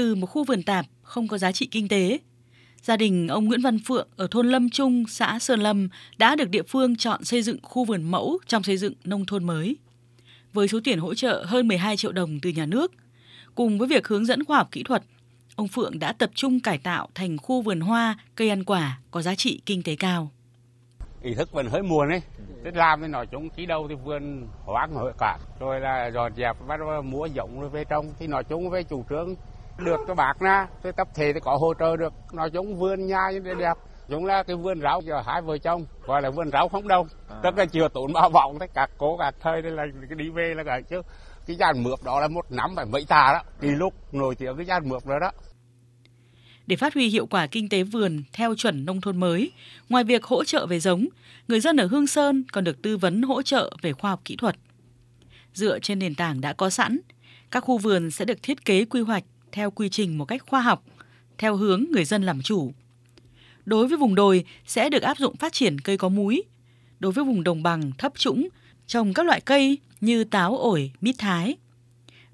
Từ một khu vườn tạp không có giá trị kinh tế, gia đình ông Nguyễn Văn Phượng ở thôn Lâm Trung, xã Sơn Lâm đã được địa phương chọn xây dựng khu vườn mẫu trong xây dựng nông thôn mới. Với số tiền hỗ trợ hơn 12 triệu đồng từ nhà nước, cùng với việc hướng dẫn khoa học kỹ thuật, ông Phượng đã tập trung cải tạo thành khu vườn hoa, cây ăn quả có giá trị kinh tế cao. Ý thức vẫn hơi muộn ấy, tức làm thì nói chung khi đâu thì vườn hoang hội cả, rồi là dọn dẹp bắt đầu mua giống rồi về trong thì nói chung về chủ trương được cho bác na, tôi tập thể thì có hỗ trợ được, nói chung vườn nhà như thế đẹp. Chúng là cái vườn rau cho hai vợ chồng, gọi là vườn rau không đâu. À. Tức là chưa tốn bao vọng, tất cả cố cả thời đây là cái đi về là cả chứ. Cái gian mượp đó là một năm phải mấy tà đó, kỳ lúc nổi tiếng cái gian mượp đó đó. Để phát huy hiệu quả kinh tế vườn theo chuẩn nông thôn mới, ngoài việc hỗ trợ về giống, người dân ở Hương Sơn còn được tư vấn hỗ trợ về khoa học kỹ thuật. Dựa trên nền tảng đã có sẵn, các khu vườn sẽ được thiết kế quy hoạch theo quy trình một cách khoa học, theo hướng người dân làm chủ. Đối với vùng đồi sẽ được áp dụng phát triển cây có múi. Đối với vùng đồng bằng thấp trũng, trồng các loại cây như táo ổi, mít thái.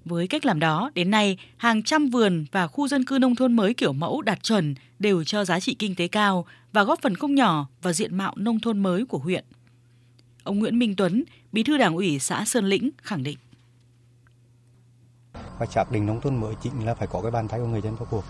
Với cách làm đó, đến nay, hàng trăm vườn và khu dân cư nông thôn mới kiểu mẫu đạt chuẩn đều cho giá trị kinh tế cao và góp phần không nhỏ vào diện mạo nông thôn mới của huyện. Ông Nguyễn Minh Tuấn, Bí thư Đảng ủy xã Sơn Lĩnh khẳng định. Và xác định nông thôn mới chính là phải có cái bàn tay của người dân vào cuộc.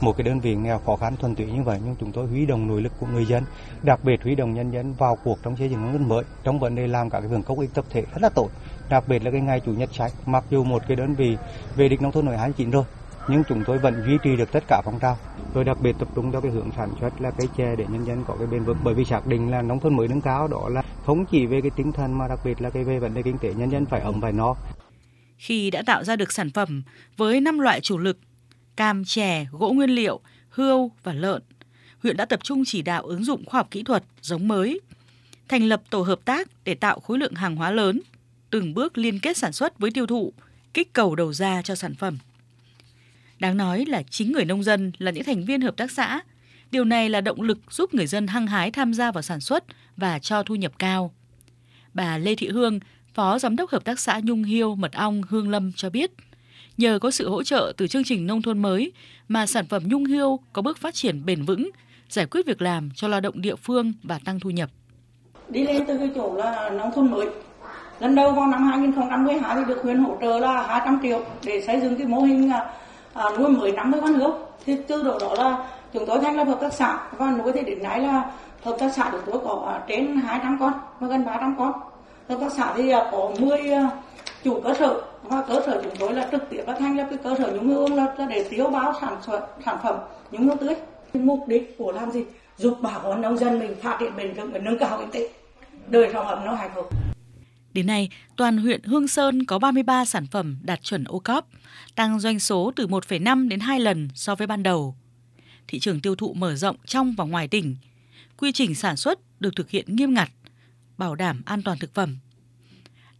Một cái đơn vị nghèo khó khăn thuần túy như vậy nhưng chúng tôi huy động nội lực của người dân, đặc biệt huy động nhân dân vào cuộc trong xây dựng nông thôn mới, trong vấn đề làm các cái vườn công ích tập thể rất là tốt. Đặc biệt là cái ngày chủ nhật sạch mặc dù một cái đơn vị về đích nông thôn mới 29 rồi nhưng chúng tôi vẫn duy trì được tất cả phong trào. Rồi đặc biệt tập trung cho cái hướng sản xuất là cây chè để nhân dân có cái bền vững. Bởi vì xác định là nông thôn mới nâng cao đó là không chỉ về cái tinh thần mà đặc biệt là cái về vấn đề kinh tế nhân dân phải ấm phải no khi đã tạo ra được sản phẩm với năm loại chủ lực cam chè gỗ nguyên liệu hươu và lợn huyện đã tập trung chỉ đạo ứng dụng khoa học kỹ thuật giống mới thành lập tổ hợp tác để tạo khối lượng hàng hóa lớn từng bước liên kết sản xuất với tiêu thụ, kích cầu đầu ra cho sản phẩm. Đáng nói là chính người nông dân là những thành viên hợp tác xã. Điều này là động lực giúp người dân hăng hái tham gia vào sản xuất và cho thu nhập cao. Bà Lê Thị Hương, Phó Giám đốc Hợp tác xã Nhung Hiêu Mật ong Hương Lâm cho biết, nhờ có sự hỗ trợ từ chương trình nông thôn mới mà sản phẩm Nhung Hiêu có bước phát triển bền vững, giải quyết việc làm cho lao động địa phương và tăng thu nhập. Đi lên từ cái chỗ là nông thôn mới. Lần đầu vào năm 2012 thì được huyện hỗ trợ là 200 triệu để xây dựng cái mô hình à, à nuôi mới 50 con hươu thì từ đó đó là chúng tôi thành lập hợp tác xã và nuôi thì đến nay là hợp tác xã của tôi có à, trên 200 con và gần 300 con hợp tác xã thì à, có 10 à, chủ cơ sở. Và cơ sở chúng tôi là trực tiếp là thành lập cái cơ sở nhúng hương là để tiêu báo sản xuất sản phẩm nhúng hương tươi mục đích của làm gì? Giúp bà con nông dân mình phát triển bền vững và nâng cao kinh tế. Đời sống ẩm nó hạnh phúc. Đến nay, toàn huyện Hương Sơn có 33 sản phẩm đạt chuẩn ô cóp, tăng doanh số từ 1,5 đến 2 lần so với ban đầu. Thị trường tiêu thụ mở rộng trong và ngoài tỉnh. Quy trình sản xuất được thực hiện nghiêm ngặt, bảo đảm an toàn thực phẩm.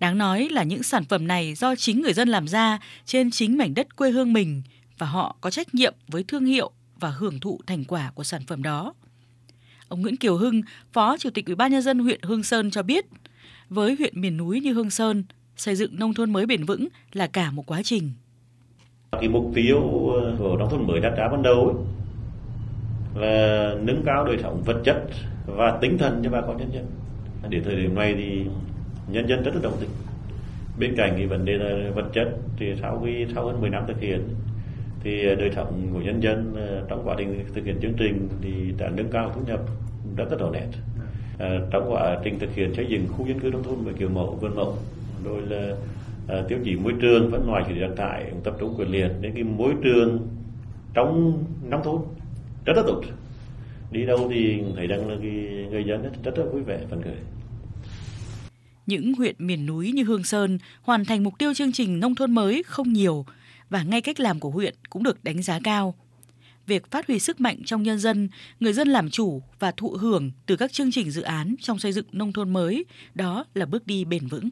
Đáng nói là những sản phẩm này do chính người dân làm ra trên chính mảnh đất quê hương mình và họ có trách nhiệm với thương hiệu và hưởng thụ thành quả của sản phẩm đó. Ông Nguyễn Kiều Hưng, Phó Chủ tịch Ủy ban nhân dân huyện Hương Sơn cho biết, với huyện miền núi như Hương Sơn, xây dựng nông thôn mới bền vững là cả một quá trình. Cái mục tiêu ờ, của nông thôn mới đặt ra ban đầu ấy, là nâng cao đời sống vật chất và tinh thần cho bà con nhân dân. Đến thời điểm này thì nhân dân rất là đồng tình. Bên cạnh cái vấn đề là vật chất thì sau khi sau hơn 10 năm thực hiện thì đời sống của nhân dân ờ, trong quá trình thực hiện chương trình thì đã nâng cao thu nhập rất là rõ nét. à, trong quá trình thực hiện xây dựng khu dân cư nông thôn với kiểu mẫu vườn mẫu rồi là à, tiêu chí môi trường vẫn ngoài chỉ đặt tại tập trung quyết liệt đến cái môi trường trong nông thôn rất là tốt đi đâu thì thấy rằng là cái người dân rất, rất là vui vẻ phấn khởi những huyện miền núi như Hương Sơn hoàn thành mục tiêu chương trình nông thôn mới không nhiều và ngay cách làm của huyện cũng được đánh giá cao việc phát huy sức mạnh trong nhân dân, người dân làm chủ và thụ hưởng từ các chương trình dự án trong xây dựng nông thôn mới, đó là bước đi bền vững.